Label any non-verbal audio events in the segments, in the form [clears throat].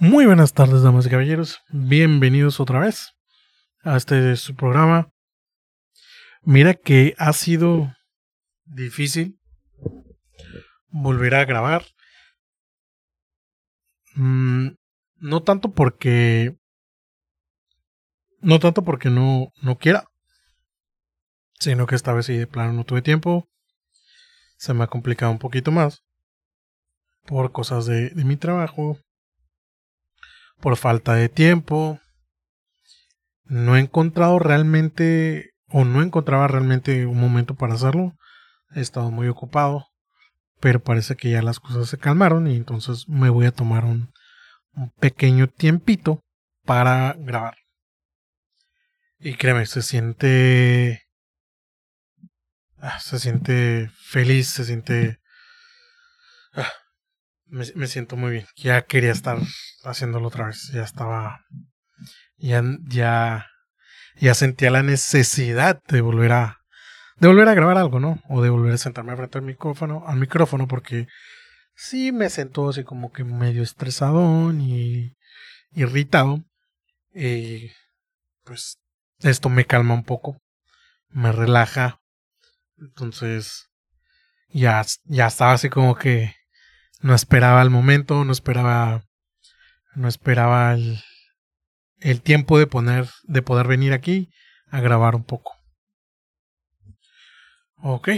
Muy buenas tardes, damas y caballeros. Bienvenidos otra vez a este su programa. Mira que ha sido difícil volver a grabar. Mm, no tanto porque. No tanto porque no, no quiera. Sino que esta vez sí de plano no tuve tiempo. Se me ha complicado un poquito más. Por cosas de, de mi trabajo por falta de tiempo. No he encontrado realmente, o no encontraba realmente un momento para hacerlo. He estado muy ocupado, pero parece que ya las cosas se calmaron y entonces me voy a tomar un, un pequeño tiempito para grabar. Y créeme, se siente... Ah, se siente feliz, se siente... Me, me, siento muy bien. Ya quería estar haciéndolo otra vez. Ya estaba. Ya, ya, ya sentía la necesidad de volver a. De volver a grabar algo, ¿no? O de volver a sentarme frente al micrófono, al micrófono, porque sí me sentó así como que medio estresadón y irritado. Y pues esto me calma un poco, me relaja. Entonces ya, ya estaba así como que no esperaba el momento, no esperaba, no esperaba el, el tiempo de poner, de poder venir aquí a grabar un poco. Ok.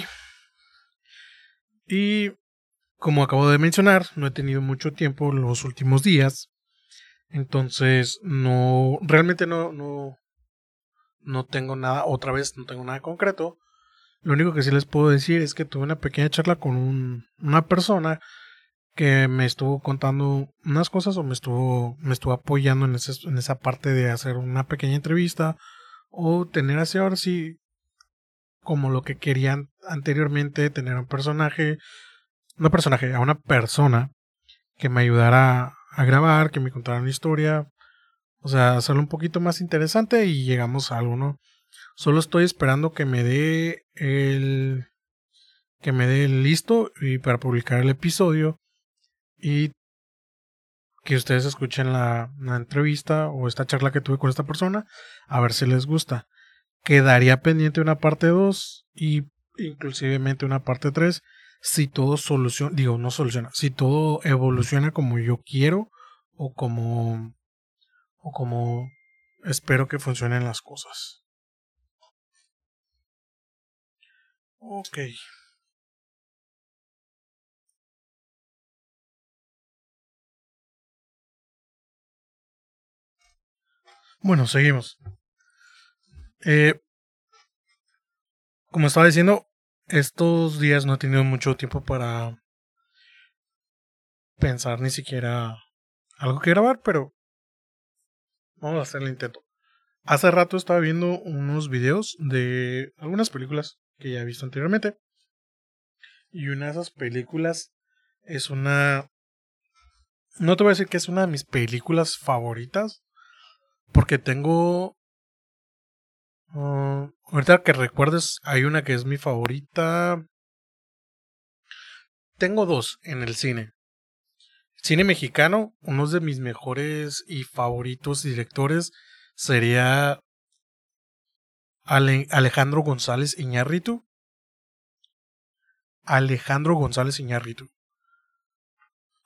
Y como acabo de mencionar, no he tenido mucho tiempo los últimos días. Entonces, no, realmente no, no, no tengo nada, otra vez no tengo nada concreto. Lo único que sí les puedo decir es que tuve una pequeña charla con un, una persona que me estuvo contando unas cosas o me estuvo, me estuvo apoyando en, ese, en esa parte de hacer una pequeña entrevista o tener así ahora sí como lo que querían anteriormente, tener un personaje, no personaje, a una persona que me ayudara a grabar, que me contara una historia, o sea, hacerlo un poquito más interesante y llegamos a algo, ¿no? Solo estoy esperando que me dé el que me dé el listo y para publicar el episodio y que ustedes escuchen la, entrevista o esta charla que tuve con esta persona, a ver si les gusta. Quedaría pendiente una parte 2 y inclusivemente una parte 3 si todo soluciona, digo, no soluciona, si todo evoluciona como yo quiero o como o como espero que funcionen las cosas. Ok. Bueno, seguimos. Eh, como estaba diciendo, estos días no he tenido mucho tiempo para pensar ni siquiera algo que grabar, pero vamos a hacer el intento. Hace rato estaba viendo unos videos de algunas películas que ya he visto anteriormente. Y una de esas películas es una... No te voy a decir que es una de mis películas favoritas, porque tengo. Uh, ahorita que recuerdes, hay una que es mi favorita. Tengo dos en el cine. Cine mexicano, uno de mis mejores y favoritos directores sería Ale Alejandro González Iñárritu. Alejandro González Iñárritu.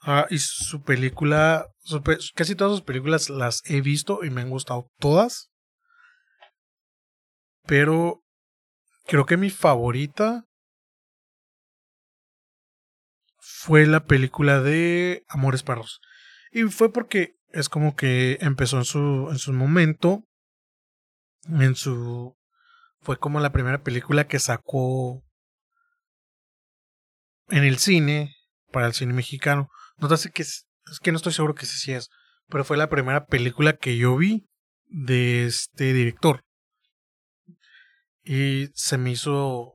Ah, y su película, casi todas sus películas las he visto y me han gustado todas. Pero creo que mi favorita fue la película de Amores Perros. Y fue porque es como que empezó en su, en su momento. En su. Fue como la primera película que sacó en el cine, para el cine mexicano. No sé que es, es que no estoy seguro que sí es, pero fue la primera película que yo vi de este director. Y se me hizo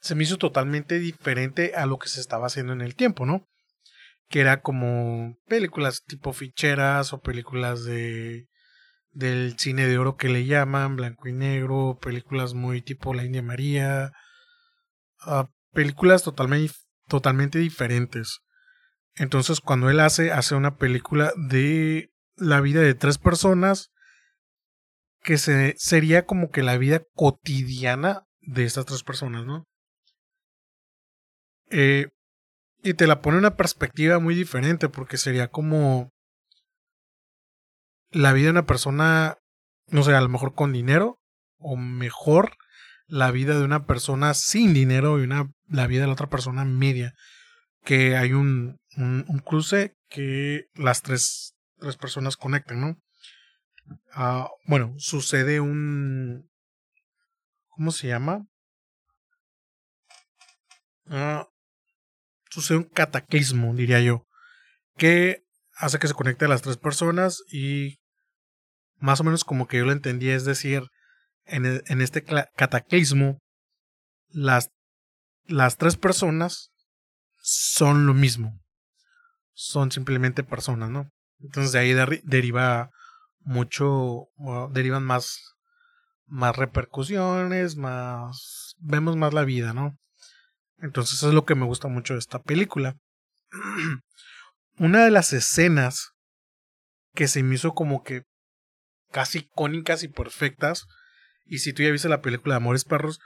se me hizo totalmente diferente a lo que se estaba haciendo en el tiempo, ¿no? Que era como películas tipo ficheras o películas de del cine de oro que le llaman, blanco y negro, películas muy tipo La India María, uh, películas totalmente totalmente diferentes. Entonces, cuando él hace, hace una película de la vida de tres personas que se, sería como que la vida cotidiana de estas tres personas, ¿no? Eh, y te la pone una perspectiva muy diferente porque sería como la vida de una persona, no sé, a lo mejor con dinero o mejor la vida de una persona sin dinero y una, la vida de la otra persona media. Que hay un, un, cruce que las tres, tres personas conectan, ¿no? Ah, bueno, sucede un... ¿Cómo se llama? Ah, sucede un cataclismo, diría yo, que hace que se conecte a las tres personas y más o menos como que yo lo entendí, es decir, en, e, en este cataclismo, las, las tres personas son lo mismo, son simplemente personas, ¿no? Entonces de ahí deriva mucho, derivan más, más repercusiones, más, vemos más la vida, ¿no? Entonces es lo que me gusta mucho de esta película. [clears throat] Una de las escenas que se me hizo como que casi icónicas y perfectas, y si tú ya viste la película de Amores Perros,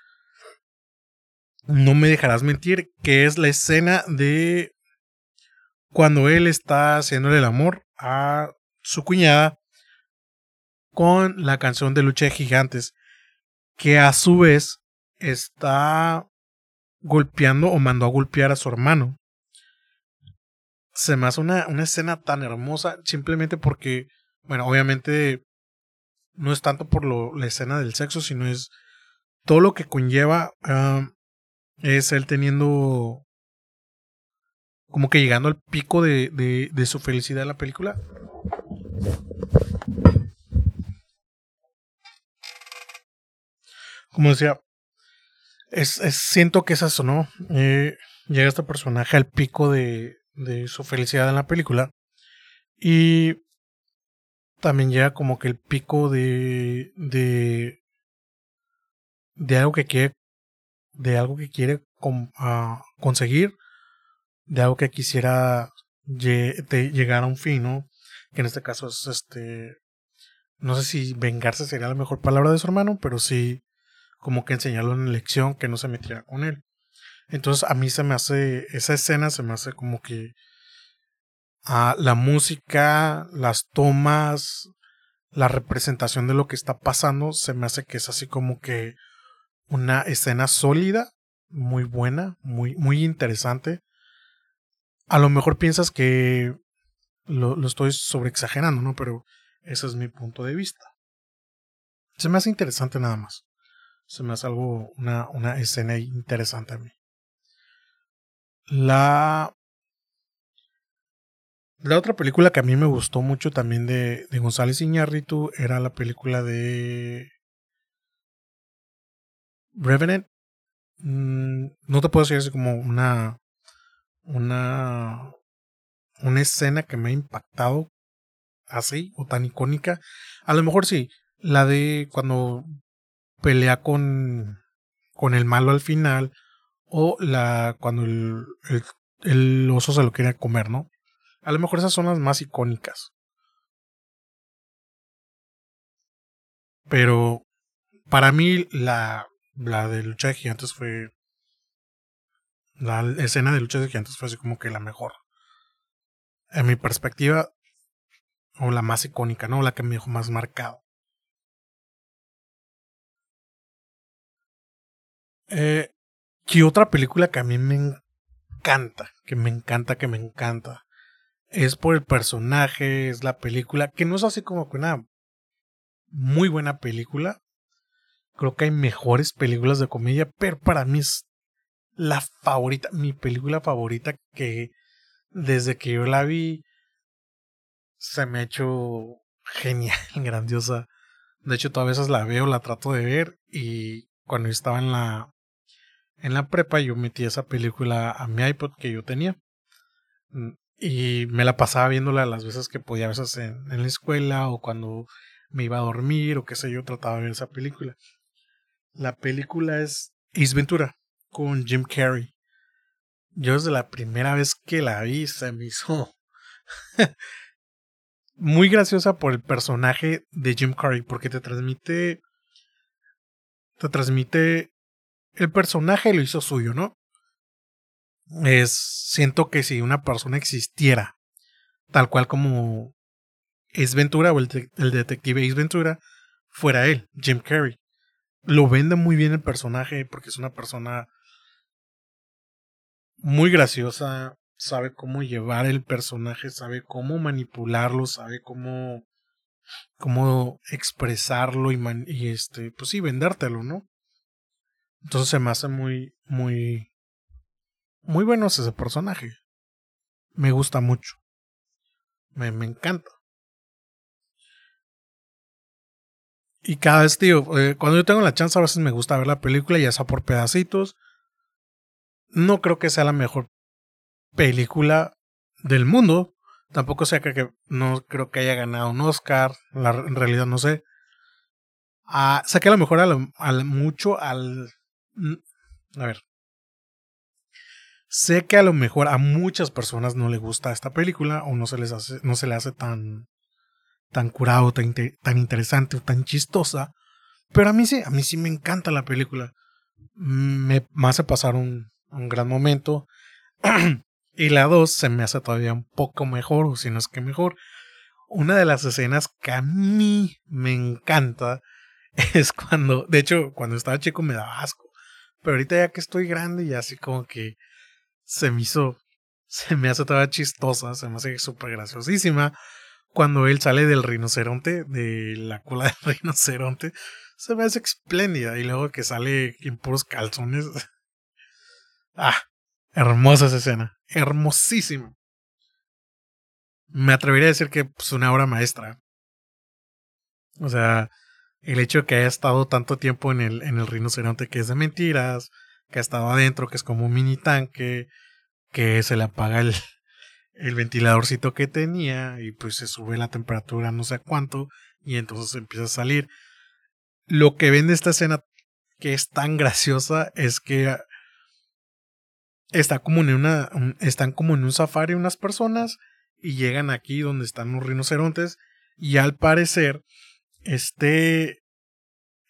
no me dejarás mentir, que es la escena de cuando él está haciéndole el amor a su cuñada con la canción de Lucha de Gigantes, que a su vez está golpeando o mandó a golpear a su hermano. Se me hace una, una escena tan hermosa simplemente porque, bueno, obviamente no es tanto por lo, la escena del sexo, sino es todo lo que conlleva ah, es él teniendo como que llegando al pico de, de, su felicidad en la película. Como decía, es, siento que es eso, ¿no? Eh, llega este personaje al pico de, de su felicidad en la película. Y también llega como que el pico de. de. de algo que quiere. De algo que quiere conseguir. De algo que quisiera llegar a un fin, ¿no? Que en este caso es este. No sé si vengarse sería la mejor palabra de su hermano, pero sí como que enseñarlo en lección que no se metiera con él. Entonces a mí se me hace, esa escena se me hace como que ah, la música, las tomas, la representación de lo que está pasando, se me hace que es así como que una escena sólida, muy buena, muy, muy interesante. A lo mejor piensas que lo, estoy sobreexagerando, ¿no? Pero ese es mi punto de vista. Se me hace interesante nada más. Se me hace algo, una, una escena interesante a mí. La. La otra película que a mí me gustó mucho también de, de González Iñárritu era la película de Revenant. Mm, no te puedo decir así como una una una escena que me ha impactado así o tan icónica. A lo mejor sí, la de cuando pelea con, con el malo al final o la cuando el, el, oso se lo quiere comer, ¿no? A lo mejor esas son las más icónicas. Pero para mí la, la de lucha de gigantes fue... La escena de lucha de gigantes fue así como que la mejor. En mi perspectiva, o la más icónica, ¿no? La que me dejó más marcado. Eh, ¿Qué otra película que a mí me encanta? Que me encanta, que me encanta. Es por el personaje, es la película, que no es así como que una muy buena película. Creo que hay mejores películas de comedia, pero para mí es la favorita, mi película favorita que desde que yo la vi se me ha hecho genial, [laughs] grandiosa. De hecho, todas veces la veo, la trato de ver y cuando estaba en la en la prepa yo metí esa película a mi iPod que yo tenía. Mm, y me la pasaba viéndola las veces que podía, a veces en, en la escuela o cuando me iba a dormir o qué sé yo, trataba de ver esa película. La película es Ace Ventura con Jim Carrey. yo desde la primera vez que la vi se me hizo [laughs] muy graciosa por el personaje de Jim Carrey, porque te transmite. Te transmite. El personaje lo hizo suyo, ¿no? Es. Siento que si una persona existiera, tal cual como es Ventura o el, el detective Ace Ventura, fuera él, Jim Carrey. Lo vende muy bien el personaje porque es una persona muy graciosa, sabe cómo llevar el personaje, sabe cómo manipularlo, sabe cómo cómo expresarlo y, y este, pues sí, vendértelo, ¿no? Entonces se me hace muy, muy, muy bueno ese personaje. Me gusta mucho. Me, me encanta. Y cada vez, tío, eh, cuando yo tengo la chance, a veces me gusta ver la película, ya sea por pedacitos. No creo que sea la mejor película del mundo. Tampoco sé que, no creo que haya ganado un Oscar. en realidad no sé. Ah, sé que a lo mejor al, mucho al. A ver. Sé que a lo mejor a muchas personas no les gusta esta película o no se les no se le hace tan, tan curado, tan, tan interesante o tan chistosa. Pero a mí sí, a mí sí me encanta la película. Me, me hace pasar un, gran momento. [clears throat] y la 2 se me hace todavía un poco mejor, o si no es que mejor. Una de las escenas que a mí me encanta [laughs] es cuando, de hecho, cuando estaba chico me daba asco. Pero ahorita ya que estoy grande y así como que se me hizo, se me hace toda chistosa, se me hace súper graciosísima. Cuando él sale del rinoceronte, de la cola del [laughs] rinoceronte, se me hace espléndida. Y luego que sale en puros calzones, [laughs] Ah, hermosa esa escena. Hermosísima. Me atrevería a decir que es pues, una obra maestra. O sea, el hecho de que haya estado tanto tiempo en el, en el rinoceronte que es de mentiras, que ha estado adentro, que es como un mini tanque, que se le apaga el, el ventiladorcito que tenía y pues se sube la temperatura no sé cuánto y entonces empieza a salir. Lo que vende esta escena que es tan graciosa es que está como en una, están como en un safari unas personas y llegan aquí donde están los rinocerontes y al parecer este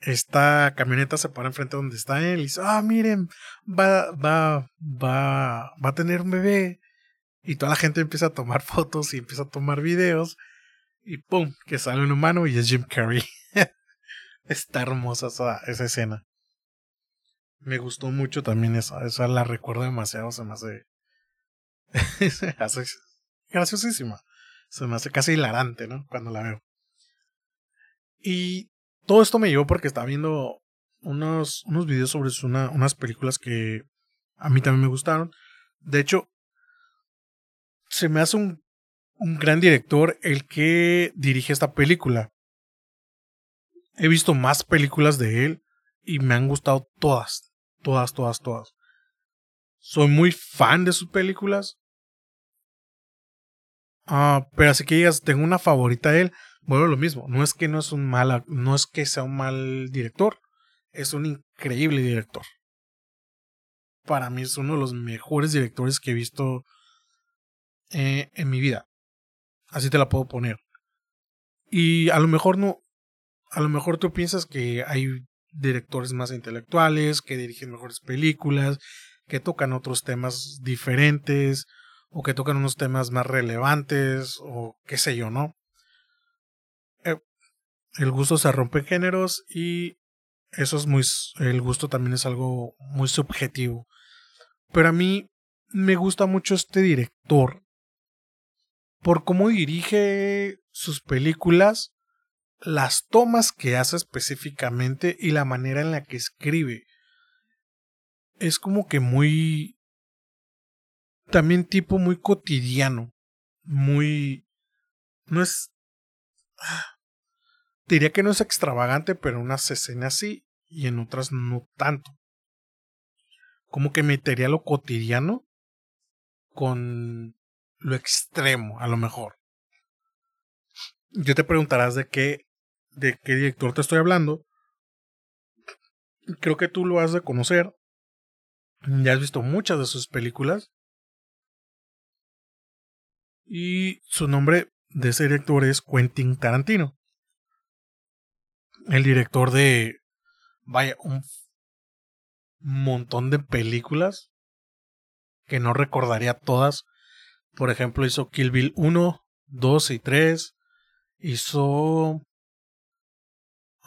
esta camioneta se para enfrente donde está él y dice, ah, miren, va, va, va, va a tener un bebé. Y toda la gente empieza a tomar [laughs] fotos y empieza a tomar videos. Y pum, que sale un humano y es Jim Carrey. [laughs] Está hermosa esa, esa escena. Me gustó mucho también esa. Esa la recuerdo demasiado. Se me hace. [laughs] se hace graciosísima. Se me hace casi hilarante, ¿no? Cuando la veo. Y todo esto me llevó porque estaba viendo unos, unos videos sobre una, unas películas que a mí también me gustaron. De hecho, se me hace un, un gran director el que dirige esta película. He visto más películas de él y me han gustado todas. Todas, todas, todas. Soy muy fan de sus películas. Ah, pero así que digas, tengo una favorita de él. Bueno, lo mismo. No es que no es un mal, no es que sea un mal director. Es un increíble director. Para mí es uno de los mejores directores que he visto eh, en mi vida. Así te la puedo poner. Y a lo mejor no. A lo mejor tú piensas que hay directores más intelectuales, que dirigen mejores películas, que tocan otros temas diferentes, o que tocan unos temas más relevantes, o qué sé yo, ¿no? Eh, el gusto se rompe en géneros y eso es muy. El gusto también es algo muy subjetivo. Pero a mí me gusta mucho este director por cómo dirige sus películas las tomas que hace específicamente y la manera en la que escribe. Es como que muy... También tipo muy cotidiano. Muy... No es... Diría que no es extravagante, pero unas escenas sí y en otras no tanto. Como que metería lo cotidiano con lo extremo, a lo mejor. Yo te preguntarás de qué de qué director te estoy hablando. Creo que tú lo has de conocer. Ya has visto muchas de sus películas. Y su nombre de ese director es Quentin Tarantino. El director de, vaya, un montón de películas que no recordaría todas. Por ejemplo, hizo Kill Bill 1, 2 y 3. Hizo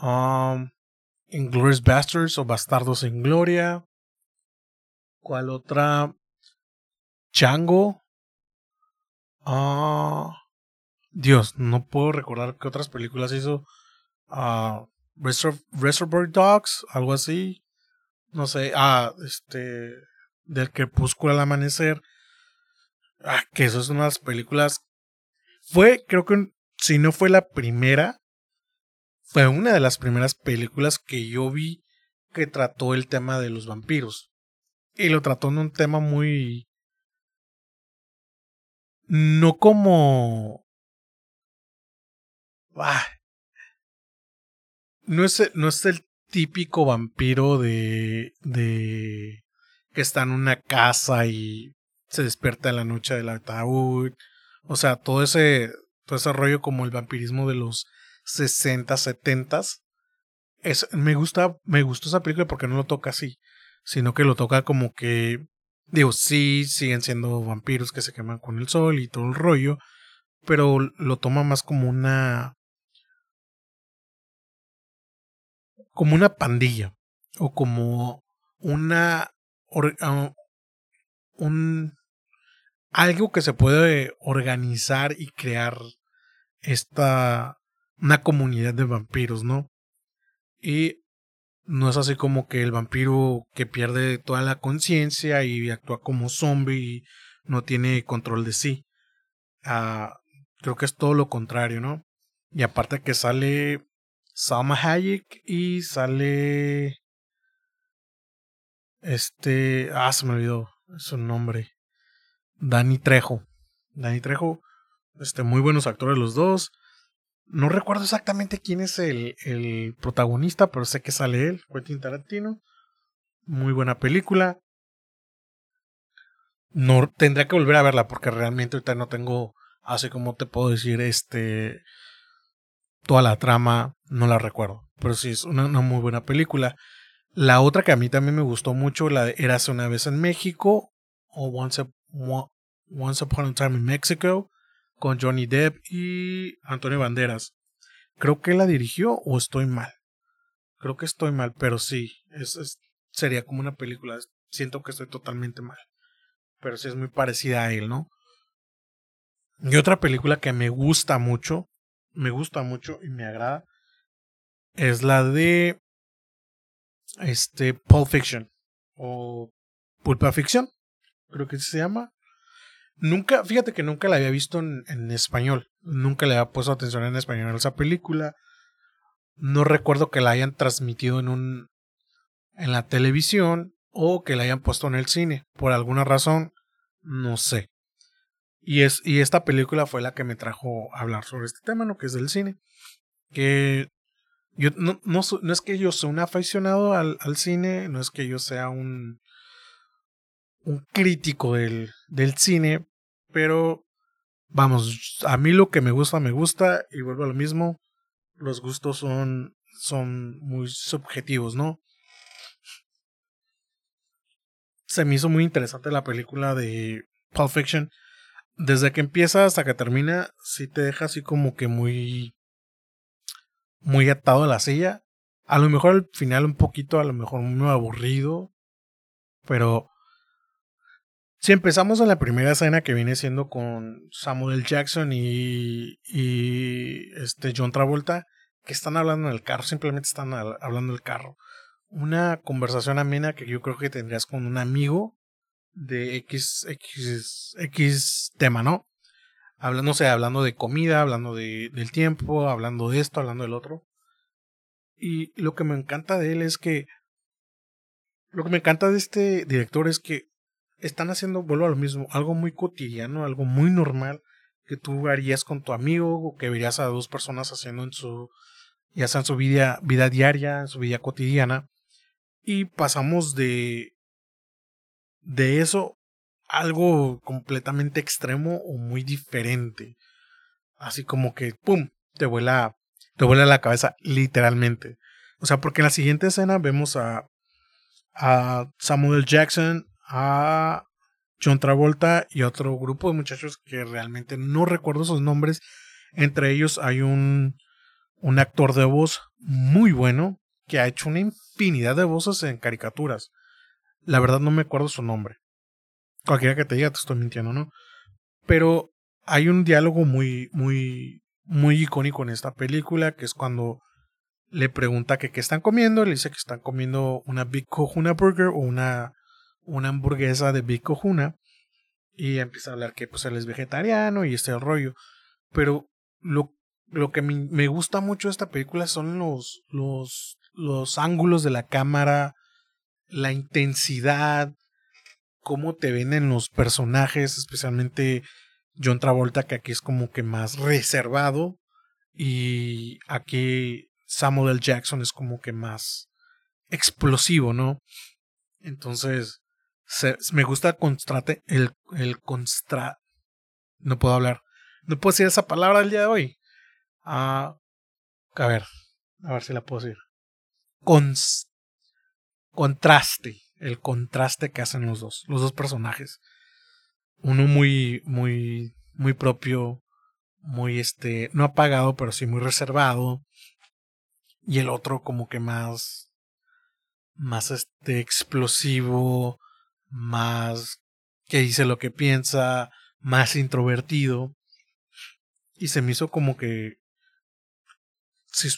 um, Inglourious Bastards o Bastardos en Gloria. ¿Cuál otra? Chango. Ah, Dios, no puedo recordar qué otras películas hizo. Uh, Reservoir Dogs, algo así. No sé. Ah, este. Del Crepúsculo al Amanecer. Ah, que eso es una de las películas. Fue, creo que si no fue la primera, fue una de las primeras películas que yo vi que trató el tema de los vampiros. Y lo trató en un tema muy... No como... Ah, no, es, no es el típico vampiro de... de... que está en una casa y se despierta en la noche del ataúd. O sea, todo ese, todo ese rollo como el vampirismo de los 60, 70. Es, me gusta, me gustó esa película porque no lo toca así, sino que lo toca como que, digo, sí, siguen siendo vampiros que se queman con el sol y todo el rollo, pero lo toma más como una, como una pandilla o como una, ah, un, algo que se puede organizar y crear esta una comunidad de vampiros, ¿no? Y no es así como que el vampiro que pierde toda la conciencia y actúa como zombie y no tiene control de sí. Ah, creo que es todo lo contrario, ¿no? Y aparte que sale Salma Hayek y sale este, ah, se me olvidó su nombre. Dani Trejo. Dani Trejo, este, muy buenos actores los dos. No recuerdo exactamente quién es el, el protagonista, pero sé que sale él, Quentin Tarantino. Muy buena película. No tendría que volver a verla porque realmente ahorita no tengo, así como te puedo decir, este toda la trama no la recuerdo, pero sí es una, muy buena película. La otra que a mí también me gustó mucho, la hace una vez en México o Once, Once Upon a Time in Mexico con Johnny Depp y Antonio Banderas. Creo que la dirigió o estoy mal. Creo que estoy mal, pero sí, es, sería como una película. Siento que estoy totalmente mal. Pero sí es muy parecida a él, ¿no? Y otra película que me gusta mucho, me gusta mucho y me agrada, es la de este Pulp Fiction o Pulpa Fiction, creo que se llama. Nunca, fíjate que nunca la había visto en, español. Nunca le había puesto atención en español a esa película. No recuerdo que la hayan transmitido en un. en la televisión. O que la hayan puesto en el cine. Por alguna razón. No sé. Y, es, y esta película fue la que me trajo a hablar sobre este tema, ¿no? Que es del cine. Que yo no, no, no es que yo sea un aficionado al, al cine, no es que yo sea un, un crítico del, del cine, pero vamos, a mí lo que me gusta, me gusta y vuelvo a lo mismo. Los gustos son, son muy subjetivos, ¿no? Se me hizo muy interesante la película de Pulp Fiction. Desde que empieza hasta que termina, sí te deja así como que muy. muy atado a la silla. A lo mejor al final un poquito, a lo mejor muy aburrido. Pero si empezamos en la primera escena que viene siendo con Samuel Jackson y, y este John Travolta, que están hablando en el carro, simplemente están hablando del carro. Una conversación amena que yo creo que tendrías con un amigo de X, X, X tema, ¿no? Hablando, no hablando de comida, hablando de, del tiempo, hablando de esto, hablando del otro. Y lo que me encanta de él es que. Lo que me encanta de este director es que están haciendo, vuelvo a lo mismo, algo muy cotidiano, algo muy normal que tú harías con tu amigo o que verías a dos personas haciendo en su, ya sea en su vida, vida diaria, en su vida cotidiana. Y pasamos de, de eso algo completamente extremo o muy diferente. Así como que, ¡pum! Te vuela, te vuela la cabeza, literalmente. O sea, porque en la siguiente escena vemos a, a Samuel Jackson, a John Travolta y otro grupo de muchachos que realmente no recuerdo sus nombres. Entre ellos hay un, un actor de voz muy bueno que ha hecho una infinidad de voces en caricaturas. La verdad no me acuerdo su nombre. Cualquiera que te diga te estoy mintiendo, ¿no? Pero hay un diálogo muy, muy, muy icónico en esta película, que es cuando le pregunta que qué están comiendo, le dice que están comiendo una Big Kohuna Burger o una, una hamburguesa de Big Kohuna, y empieza a hablar que pues él es vegetariano y este rollo. Pero lo, lo que me, gusta mucho de esta película son los, los, los ángulos de la cámara, la intensidad, cómo te ven en los personajes, especialmente John Travolta, que aquí es como que más reservado. Y aquí Samuel L. Jackson es como que más explosivo, ¿no? Entonces, me gusta el, el, el constra. No puedo hablar. No puedo decir esa palabra el día de hoy. Ah, a ver, a ver si la puedo decir. Contraste. El contraste que hacen los dos, los dos personajes uno muy, muy, muy propio, muy este, no apagado, pero sí muy reservado. Y el otro como que más, más este, explosivo, más que dice lo que piensa, más introvertido. Y se me hizo como que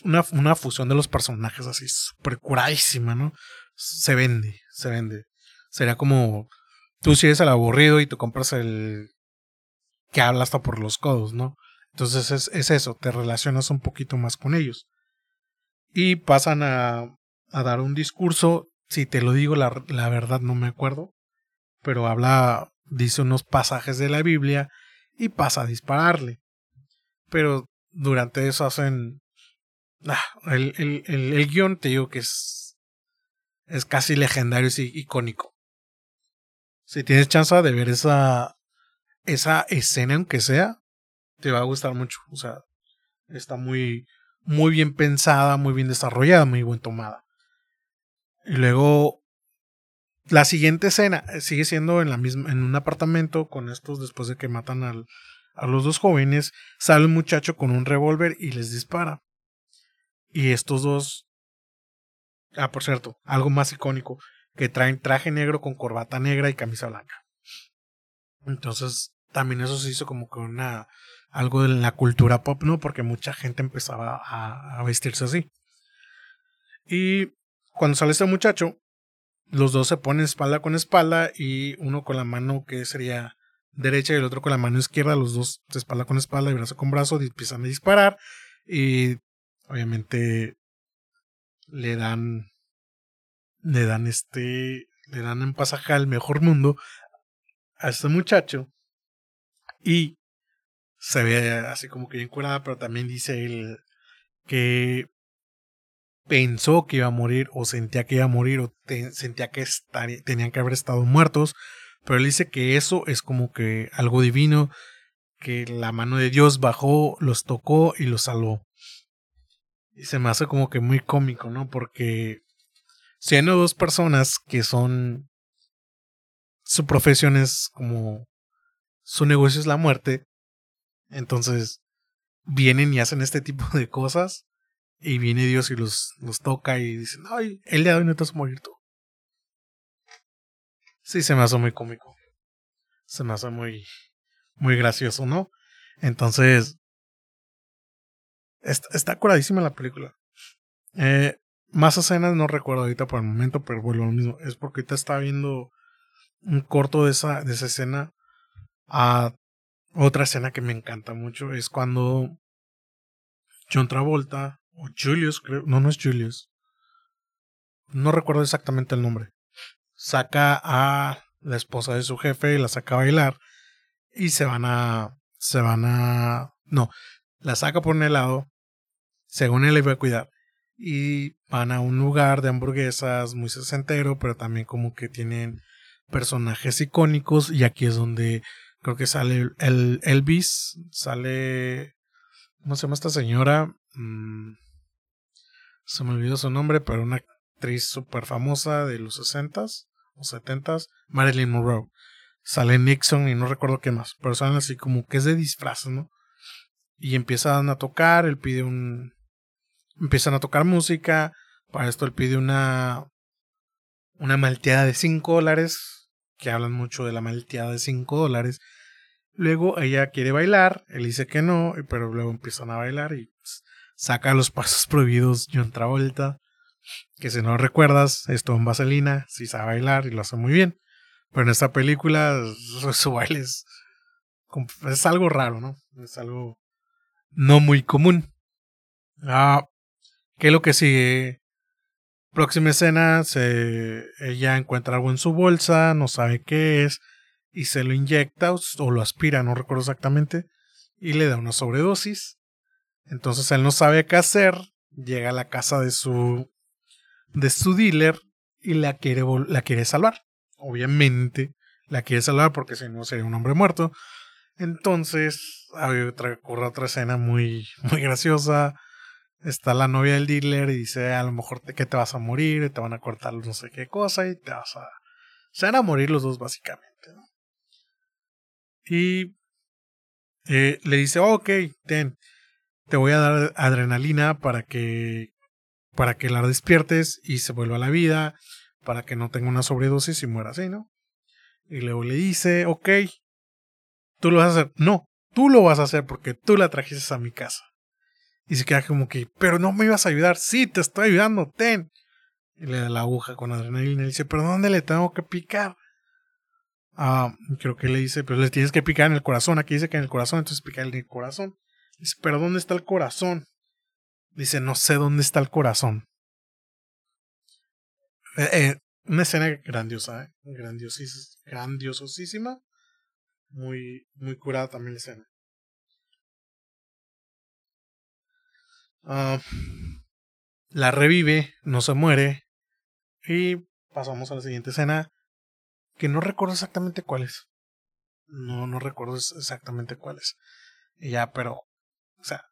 una, una fusión de los personajes así super curadísima, ¿no? Se vende, se vende. Sería como tú si eres el aburrido y tú compras el que habla hasta por los codos, ¿no? Entonces es, es eso, te relacionas un poquito más con ellos. Y pasan a, a dar un discurso, si te lo digo, la, la verdad no me acuerdo, pero habla, dice unos pasajes de la Biblia y pasa a dispararle. Pero durante eso hacen... Ah, el, el, el, guion te digo que es, es casi legendario y icónico si tienes chance de ver esa, esa escena, aunque sea, te va a gustar mucho. O sea, está muy, muy bien pensada, muy bien desarrollada, muy bien tomada. Y luego, la siguiente escena eh, sigue siendo en, la misma, en un apartamento con estos después de que matan a los dos jóvenes. Sale un muchacho con un revólver y les dispara. Y estos dos. Ah, por cierto, algo más icónico que traen traje negro con corbata negra y camisa blanca. Entonces, también eso se hizo como que una algo de la cultura pop, ¿no? Porque mucha gente empezaba a, a vestirse así. Y cuando sale este muchacho, los dos se ponen espalda con espalda y uno con la mano que sería derecha y el otro con la mano izquierda, los dos de espalda con espalda y brazo con brazo, empiezan a disparar y obviamente le dan le dan este, le dan en pasaje al mejor mundo a este muchacho y se ve así como que bien curada, pero también dice él que pensó que iba a morir o sentía que iba a morir o sentía que tenían que haber estado muertos, pero él dice que eso es como que algo divino, que la mano de Dios bajó, los tocó y los salvó. Y se me hace como que muy cómico, ¿no? Porque siendo dos personas que son su profesión es como su negocio es la muerte, entonces vienen y hacen este tipo de cosas y viene Dios y los, los toca y dicen, ay, el día de hoy no te vas a morir tú. Sí, se me hace muy cómico. Se me hace muy, muy gracioso, ¿no? Entonces, está, está curadísima la película. Eh, más escenas no recuerdo ahorita por el momento, pero vuelvo lo mismo. Es porque ahorita estaba viendo un corto de esa, de esa escena. A otra escena que me encanta mucho es cuando John Travolta, o Julius, creo, no, no es Julius. No recuerdo exactamente el nombre. Saca a la esposa de su jefe y la saca a bailar. Y se van a. Se van a. No, la saca por un helado. Según él le iba a cuidar y van a un lugar de hamburguesas muy sesentero, pero también como que tienen personajes icónicos y aquí es donde creo que sale el Elvis, sale ¿cómo se llama esta señora? Mm, se me olvidó su nombre, pero una actriz súper famosa de los 60s o 70s, Marilyn Monroe. Sale Nixon y no recuerdo qué más, pero salen así como que es de disfraz, ¿no? Y empiezan a tocar, él pide un... Empiezan a tocar música, para esto él pide una... Una malteada de 5 dólares, que hablan mucho de la malteada de 5 dólares. Luego ella quiere bailar, él dice que no, pero luego empiezan a bailar y pues, saca los pasos [laughs] prohibidos John Travolta, que si no recuerdas, es en Vaselina, sí sabe bailar y lo hace muy bien. Pero en esta película [laughs] su baile es, es algo raro, ¿no? Es algo no muy común. Ah, ¿Qué es lo que sigue? Próxima escena, se, ella encuentra algo en su bolsa, no sabe qué es, y se lo inyecta o lo aspira, no recuerdo exactamente, y le da una sobredosis. Entonces él no sabe qué hacer, llega a la casa de su de su dealer y la quiere la quiere salvar. Obviamente la quiere salvar porque si no sería un hombre muerto. Entonces, hay otra, ocurre otra escena muy, muy graciosa. Está la novia del dealer y dice, a lo mejor que te vas a morir, te van a cortar no sé qué cosa y te vas a... Se van a morir los dos básicamente. Y eh, le dice, ok, ten, te voy a dar adrenalina para que para que la despiertes y se vuelva a la vida, para que no tenga una sobredosis y muera así, ¿no? Y luego le dice, ok, tú lo vas a hacer. No, tú lo vas a hacer porque tú la trajiste a mi casa. Y se queda como que, pero no me ibas a ayudar. Sí, te estoy ayudando, ten. Y le da la aguja con adrenalina y le dice, pero ¿dónde le tengo que picar? Ah, creo que le dice, pero le tienes que picar en el corazón. Aquí dice que en el corazón, entonces pica en el corazón. Dice, pero ¿dónde está el corazón? Dice, no sé dónde está el corazón. Eh, eh, una escena grandiosa, ¿eh? grandiosísima. Muy, muy curada también la escena. Ah, la revive, no se muere. Y pasamos a la siguiente escena. Que no recuerdo exactamente cuál es. No, no recuerdo exactamente cuál es. ya, pero. O sea,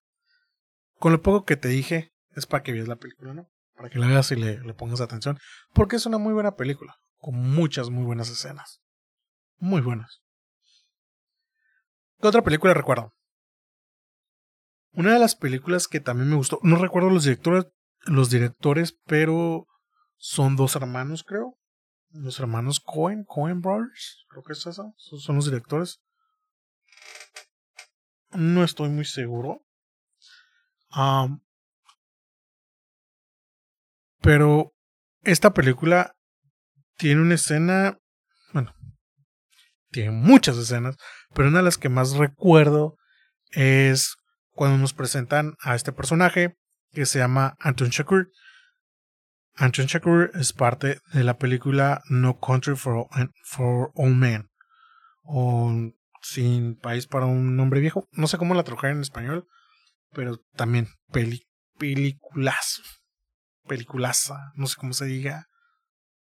con lo poco que te dije, es para que veas la película, ¿no? Para que la veas y le, le pongas atención. Porque es una muy buena película. Con muchas muy buenas escenas. Muy buenas. ¿Qué otra película recuerdo? Una de las películas que también me gustó, no recuerdo los directores, los directores, pero son dos hermanos, creo. Los hermanos Cohen, Cohen Brothers, creo que es eso. Son los directores. No estoy muy seguro pero esta película tiene una escena, bueno, tiene muchas escenas, pero una de las que más recuerdo es cuando nos presentan a este personaje que se llama Anton Shakur. Anton Shakur es parte de la película No Country for, for Old Men Sin País para un Hombre Viejo. No sé cómo la tradujeron en español, pero también peli, peliculazo, peliculaza, no sé cómo se diga.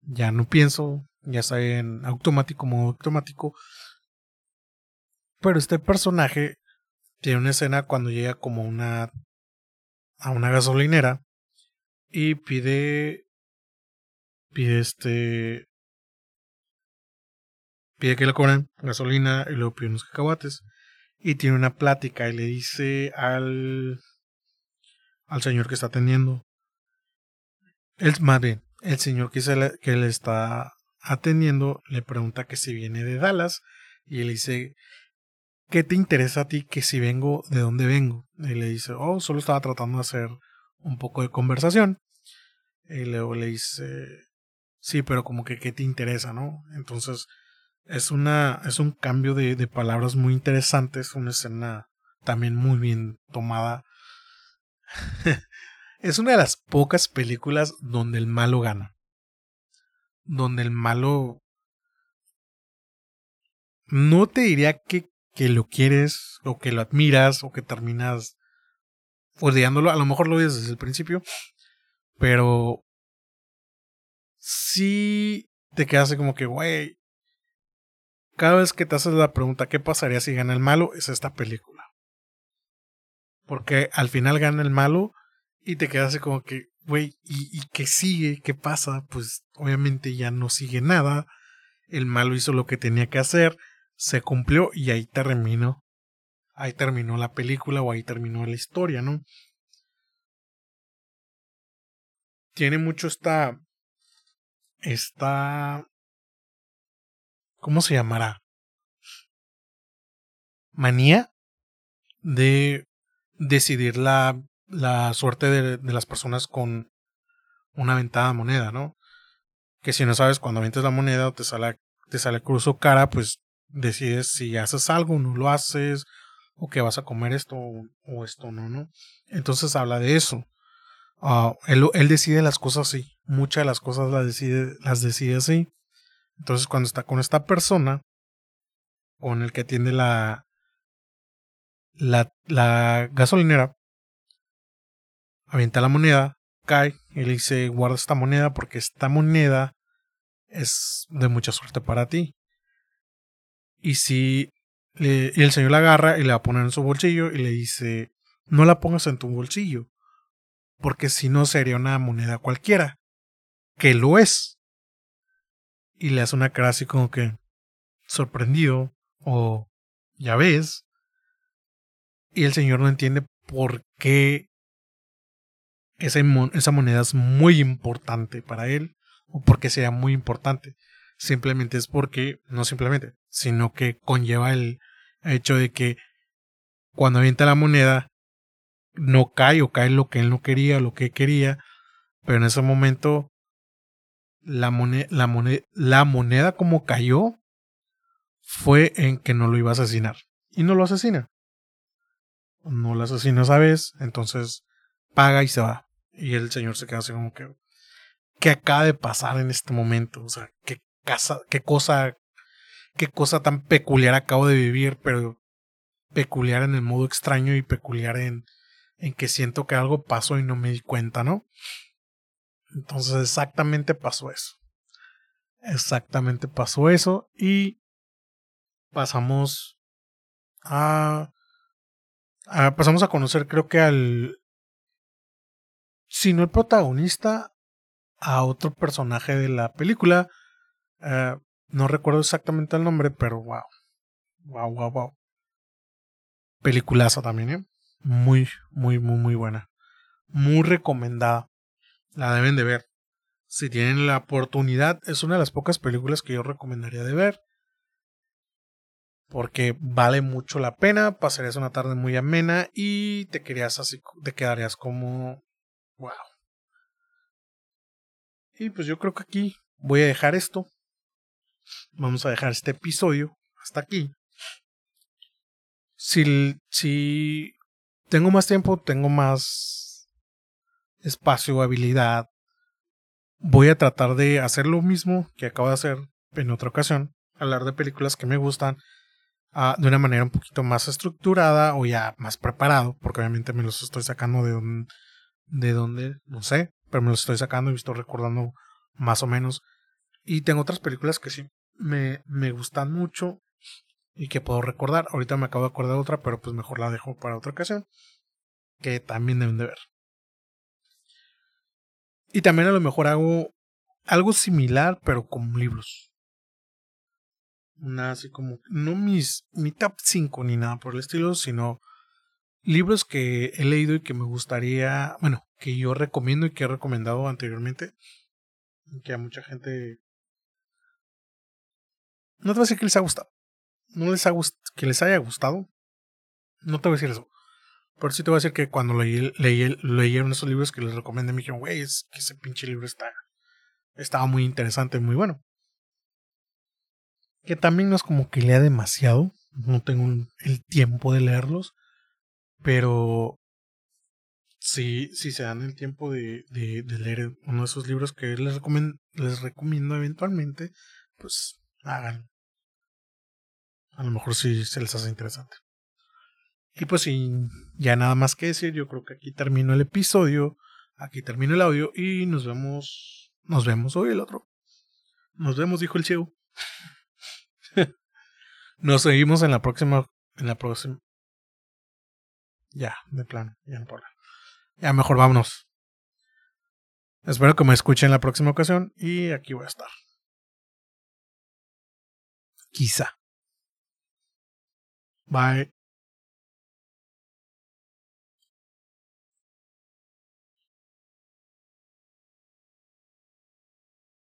Ya no pienso, ya está en automático, modo automático. Pero este personaje tiene una escena cuando llega como una a una gasolinera y pide pide este pide que le cobren gasolina y luego pide unos cacahuates y tiene una plática y le dice al al señor que está atendiendo. El más bien el señor que, le, que le está atendiendo le pregunta que si viene de Dallas y él dice ¿qué te interesa a ti que si vengo de dónde vengo? y le dice oh solo estaba tratando de hacer un poco de conversación. Y luego le dice sí pero como que qué te interesa no entonces es una es un cambio de, de palabras muy interesante es una escena también muy bien tomada. [laughs] Es una de las pocas películas donde el malo gana. Donde el malo no te diría que, que lo quieres o que lo admiras o que terminas odiándolo a lo mejor lo odias desde el principio pero sí te quedas como que güey cada vez que te haces la pregunta ¿qué pasaría si gana el malo? es esta película. Porque al final gana el malo y te quedas así como que, güey, ¿y, ¿y qué sigue? ¿Qué pasa? Pues obviamente ya no sigue nada. El malo hizo lo que tenía que hacer, se cumplió y ahí terminó. Ahí terminó la película o ahí terminó la historia, ¿no? Tiene mucho esta. Esta. ¿Cómo se llamará? Manía de decidir la, la suerte de, de las personas con una ventada moneda, ¿no? Que si no sabes cuando avientes la moneda o te sale, te sale cruz o cara, pues decides si haces algo, no lo haces, o que vas a comer esto o, esto no, ¿no? Entonces habla de eso. Uh, él, él, decide las cosas así. Muchas de las cosas las decide, las decide así. Entonces cuando está con esta persona, con el que atiende la, la, gasolinera, avienta la moneda, cae y le dice, guarda esta moneda porque esta moneda es de mucha suerte para ti. Y si le, y el señor la agarra y le va a poner en su bolsillo y le dice, no la pongas en tu bolsillo, porque si no sería una moneda cualquiera, que lo es. Y le hace una cara así como que sorprendido o ya ves. Y el señor no entiende por qué esa, esa moneda es muy importante para él o porque sea muy importante. Simplemente es porque, no simplemente, sino que conlleva el hecho de que cuando avienta la moneda no cae o cae lo que él no quería, lo que quería, pero en ese momento la moneda, la la moneda como cayó fue en que no lo iba a asesinar y no lo asesina. No lo asesina esa vez, entonces paga y se va. Y el señor se queda así como que, ¿qué acaba de pasar en este momento? O sea, qué, casa, qué cosa, qué cosa tan peculiar acabo de vivir, pero peculiar en el modo extraño y peculiar en, en que siento que algo pasó y no me di cuenta, ¿no? Entonces exactamente pasó eso. Exactamente pasó eso y pasamos a, pasamos a conocer creo que al si no el protagonista, a otro personaje de la película. Eh, no recuerdo exactamente el nombre, pero wow. Wow, wow, wow. Peliculaza también, ¿eh? Muy, muy, muy, muy buena. Muy recomendada. La deben de ver. Si tienen la oportunidad, es una de las pocas películas que yo recomendaría de ver. Porque vale mucho la pena, pasarías una tarde muy amena y te querías así, te quedarías como Wow. Y pues yo creo que aquí voy a dejar esto. Vamos a dejar este episodio hasta aquí. Si, si tengo más tiempo, tengo más espacio, habilidad, voy a tratar de hacer lo mismo que acabo de hacer en otra ocasión. Hablar de películas que me gustan uh, de una manera un poquito más estructurada o ya más preparado, porque obviamente me los estoy sacando de un de dónde, no sé, pero me los estoy sacando y estoy recordando más o menos. Y tengo otras películas que sí me, me gustan mucho y que puedo recordar. Ahorita me acabo de acordar de otra, pero pues mejor la dejo para otra ocasión. Que también deben de ver. Y también a lo mejor hago algo similar, pero con libros. Una así como, no mis, mi top 5 ni nada por el estilo, sino libros que he leído y que me gustaría, bueno, que yo recomiendo y que he recomendado anteriormente, que a mucha gente no te voy a decir que les ha gustado, no les ha que les haya gustado, no te voy a decir eso, pero sí te voy a decir que cuando leí, leí, leyeron esos libros que les recomendé me dijeron, güey, es que ese pinche libro está, estaba muy interesante, muy bueno. Que también no es como que lea demasiado, no tengo el tiempo de leerlos pero si, si se dan el tiempo de, de, leer uno de esos libros que les, recomiendo, les recomiendo eventualmente, pues hagan. A lo mejor si se les hace interesante. Y pues ya nada más que decir, yo creo que aquí termino el episodio, aquí termino el audio y nos vemos, nos vemos hoy el otro. Nos vemos, dijo el ciego. [laughs] Nos seguimos en la próxima. En la próxima. Ya, de plano. Ya no puedo. Ya mejor vámonos. Espero que me escuchen la próxima ocasión y aquí voy a estar. Quizá. Bye.